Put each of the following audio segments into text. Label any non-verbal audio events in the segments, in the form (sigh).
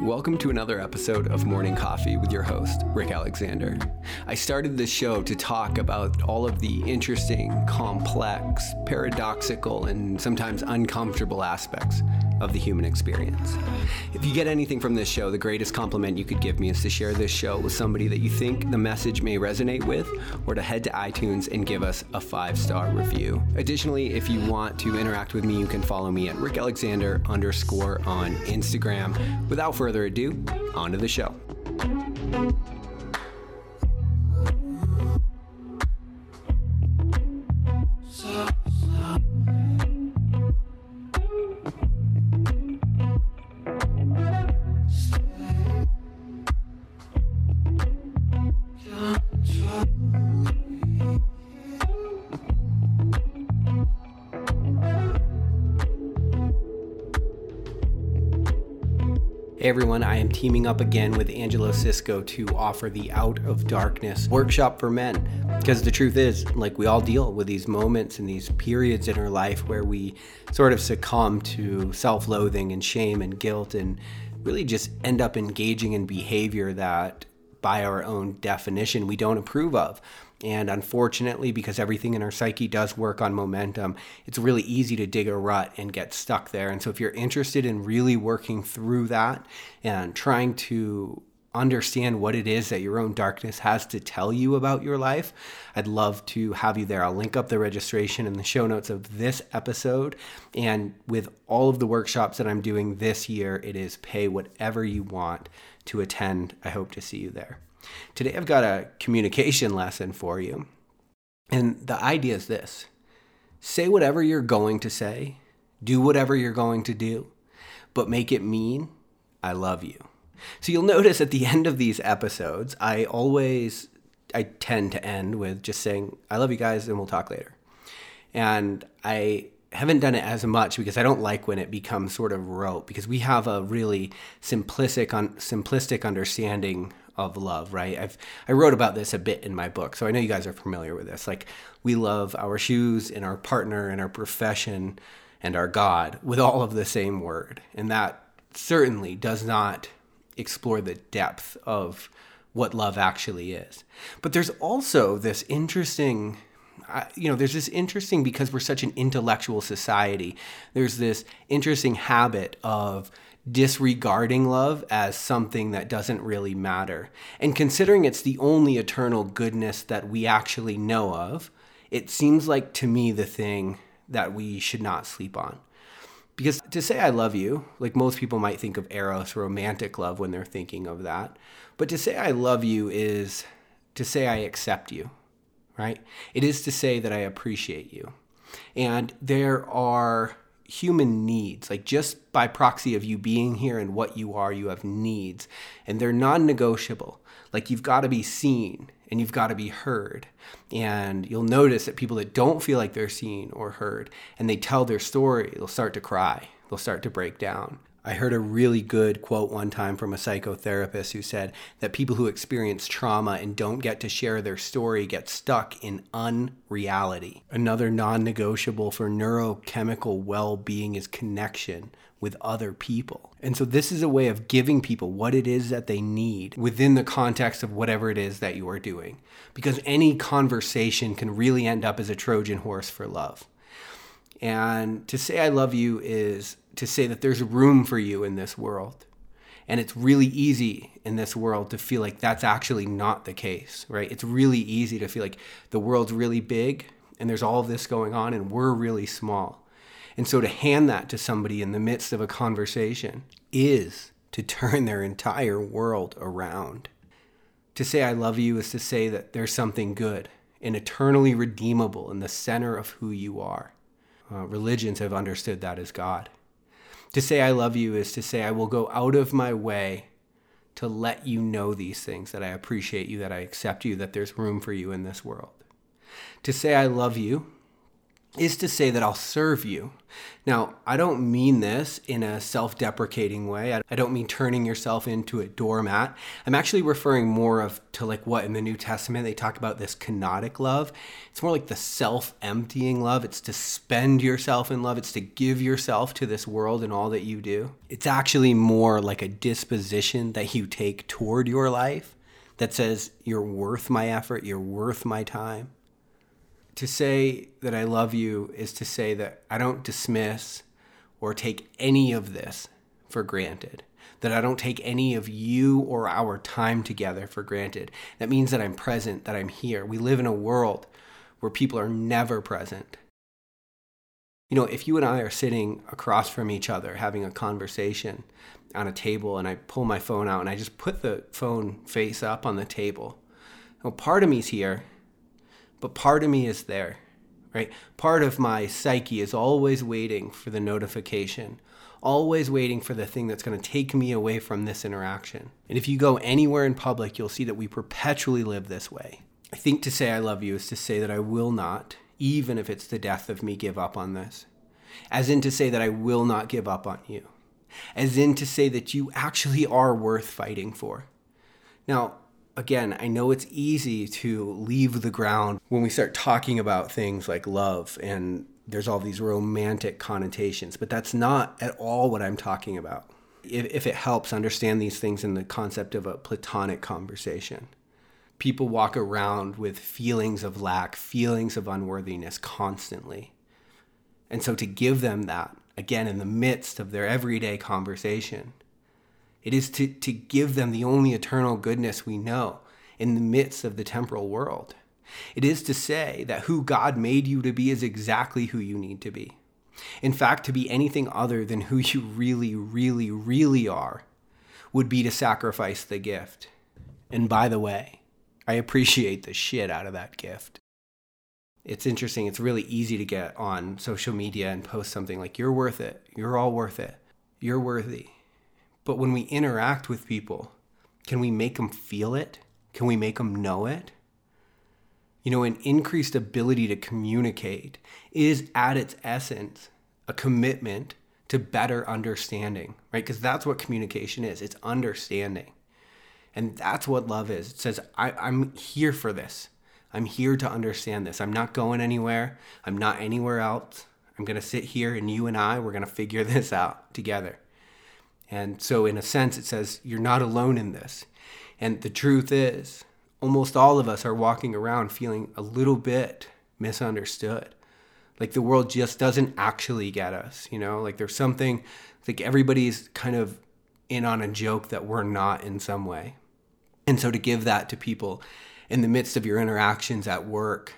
Welcome to another episode of Morning Coffee with your host, Rick Alexander. I started this show to talk about all of the interesting, complex, paradoxical, and sometimes uncomfortable aspects of the human experience. If you get anything from this show, the greatest compliment you could give me is to share this show with somebody that you think the message may resonate with, or to head to iTunes and give us a five star review. Additionally, if you want to interact with me, you can follow me at Rick Alexander underscore on Instagram. Without further ado, on to the show. Everyone, I am teaming up again with Angelo Cisco to offer the Out of Darkness workshop for men. Because the truth is, like, we all deal with these moments and these periods in our life where we sort of succumb to self loathing and shame and guilt and really just end up engaging in behavior that, by our own definition, we don't approve of. And unfortunately, because everything in our psyche does work on momentum, it's really easy to dig a rut and get stuck there. And so, if you're interested in really working through that and trying to understand what it is that your own darkness has to tell you about your life, I'd love to have you there. I'll link up the registration in the show notes of this episode. And with all of the workshops that I'm doing this year, it is pay whatever you want to attend. I hope to see you there. Today, I've got a communication lesson for you. And the idea is this say whatever you're going to say, do whatever you're going to do, but make it mean, I love you. So you'll notice at the end of these episodes, I always I tend to end with just saying, I love you guys and we'll talk later. And I haven't done it as much because I don't like when it becomes sort of rote because we have a really simplistic un- simplistic understanding of love, right? I've I wrote about this a bit in my book, so I know you guys are familiar with this. Like we love our shoes and our partner and our profession and our God with all of the same word, and that certainly does not explore the depth of what love actually is. But there's also this interesting you know, there's this interesting because we're such an intellectual society. There's this interesting habit of disregarding love as something that doesn't really matter. And considering it's the only eternal goodness that we actually know of, it seems like to me the thing that we should not sleep on. Because to say I love you, like most people might think of eros, romantic love when they're thinking of that. But to say I love you is to say I accept you, right? It is to say that I appreciate you. And there are human needs. Like just by proxy of you being here and what you are, you have needs, and they're non negotiable. Like you've got to be seen and you've got to be heard. And you'll notice that people that don't feel like they're seen or heard and they tell their story, they'll start to cry, they'll start to break down. I heard a really good quote one time from a psychotherapist who said that people who experience trauma and don't get to share their story get stuck in unreality. Another non negotiable for neurochemical well being is connection with other people. And so, this is a way of giving people what it is that they need within the context of whatever it is that you are doing. Because any conversation can really end up as a Trojan horse for love. And to say I love you is to say that there's room for you in this world. And it's really easy in this world to feel like that's actually not the case, right? It's really easy to feel like the world's really big and there's all this going on and we're really small. And so to hand that to somebody in the midst of a conversation is to turn their entire world around. To say I love you is to say that there's something good and eternally redeemable in the center of who you are. Uh, religions have understood that as God. To say I love you is to say I will go out of my way to let you know these things that I appreciate you, that I accept you, that there's room for you in this world. To say I love you is to say that I'll serve you. Now, I don't mean this in a self deprecating way. I don't mean turning yourself into a doormat. I'm actually referring more of to like what in the New Testament they talk about this kenotic love. It's more like the self emptying love. It's to spend yourself in love, it's to give yourself to this world and all that you do. It's actually more like a disposition that you take toward your life that says, You're worth my effort, you're worth my time to say that I love you is to say that I don't dismiss or take any of this for granted. That I don't take any of you or our time together for granted. That means that I'm present, that I'm here. We live in a world where people are never present. You know, if you and I are sitting across from each other having a conversation on a table and I pull my phone out and I just put the phone face up on the table, well, part of me's here but part of me is there, right? Part of my psyche is always waiting for the notification, always waiting for the thing that's going to take me away from this interaction. And if you go anywhere in public, you'll see that we perpetually live this way. I think to say I love you is to say that I will not, even if it's the death of me, give up on this. As in to say that I will not give up on you. As in to say that you actually are worth fighting for. Now, again, I know it's easy to leave the ground when we start talking about things like love and there's all these romantic connotations, but that's not at all what I'm talking about. If, if it helps understand these things in the concept of a platonic conversation, people walk around with feelings of lack, feelings of unworthiness constantly. And so to give them that, again, in the midst of their everyday conversation, it is to, to give them the only eternal goodness we know in the midst of the temporal world. It is to say that who God made you to be is exactly who you need to be. In fact, to be anything other than who you really, really, really are would be to sacrifice the gift. And by the way, I appreciate the shit out of that gift. It's interesting. It's really easy to get on social media and post something like, you're worth it. You're all worth it. You're worthy. But when we interact with people, can we make them feel it? Can we make them know it? You know, an increased ability to communicate is at its essence a commitment to better understanding, right? Because that's what communication is it's understanding. And that's what love is. It says, I, am here for this. I'm here to understand this. I'm not going anywhere. I'm not anywhere else. I'm going to sit here and you and I, we're going to figure (laughs) this out together. And so, in a sense, it says, You're not alone in this. And the truth is, almost all of us are walking around feeling a little bit misunderstood. Like the world just doesn't actually get us, you know? Like there's something, like everybody's kind of in on a joke that we're not in some way. And so to give that to people in the midst of your interactions at work,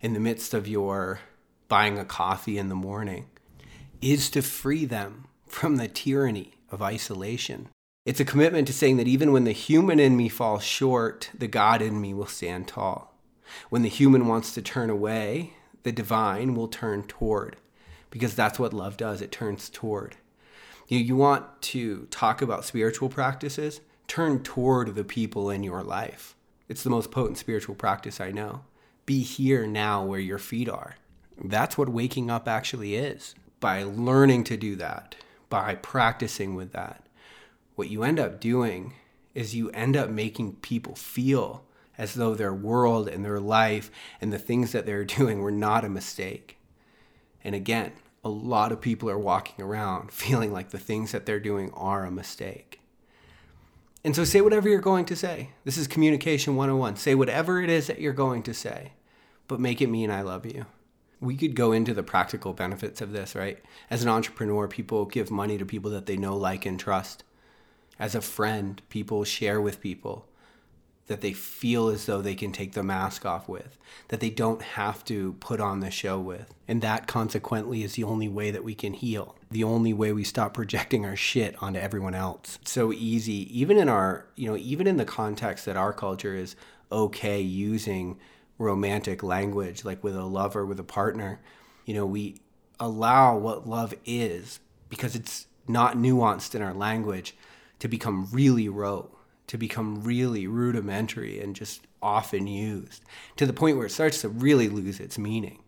in the midst of your buying a coffee in the morning, is to free them from the tyranny of isolation. It's a commitment to saying that even when the human in me falls short, the God in me will stand tall. When the human wants to turn away, the divine will turn toward, because that's what love does it turns toward. You, you want to talk about spiritual practices? Turn toward the people in your life. It's the most potent spiritual practice I know. Be here now where your feet are. That's what waking up actually is. By learning to do that, by practicing with that, what you end up doing is you end up making people feel as though their world and their life and the things that they're (laughs) doing were not a mistake. And again, a lot of people are walking around (laughs) feeling like the things that they're doing are a mistake. And so say whatever you're going to say. This is communication 101. Say whatever it is that you're going to say, but make it mean I love you we could go into the practical benefits of this, right? As an entrepreneur, people give money to people that they know, like, and trust. As a friend, people share with people that they feel as though they can take the mask off with, that they don't have to put on the show with. And that consequently is the only way that we can heal, the only way we stop projecting our shit onto everyone else. It's so easy, even in our, you know, even in the context that our culture is okay using romantic language, like with a lover, with a partner, you know, we allow what love is because it's not nuanced in our language to become really rote, to become really rudimentary and just often used to the point where it starts to really lose its meaning.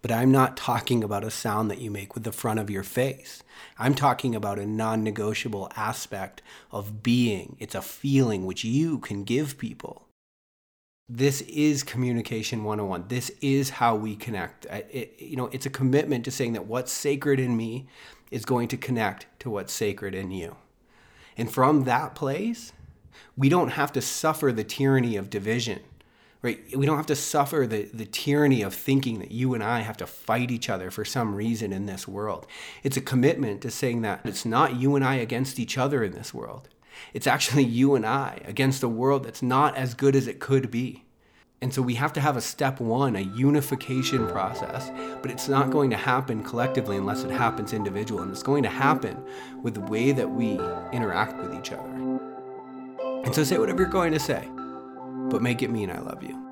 But I'm not talking about a sound that you make with the front of your face. I'm talking about a non negotiable aspect of being. It's a feeling which you can give people. This is communication 101. This is how we connect. It, you know, it's a commitment to saying that what's sacred in me is going to connect to what's sacred in you. And from that place, we don't have to suffer the tyranny of division right? We don't have to suffer the, the tyranny of thinking that you and I have to fight each other for some reason in this world. It's a commitment to saying that it's not you and I against each other in this world. It's actually you and I against a world that's not as good as it could be. And so we have to have a step one, a unification process, but it's not going to happen collectively unless it happens individual. And it's going to happen with the way that we interact with each other. And so say whatever you're going to say but make it mean I love you.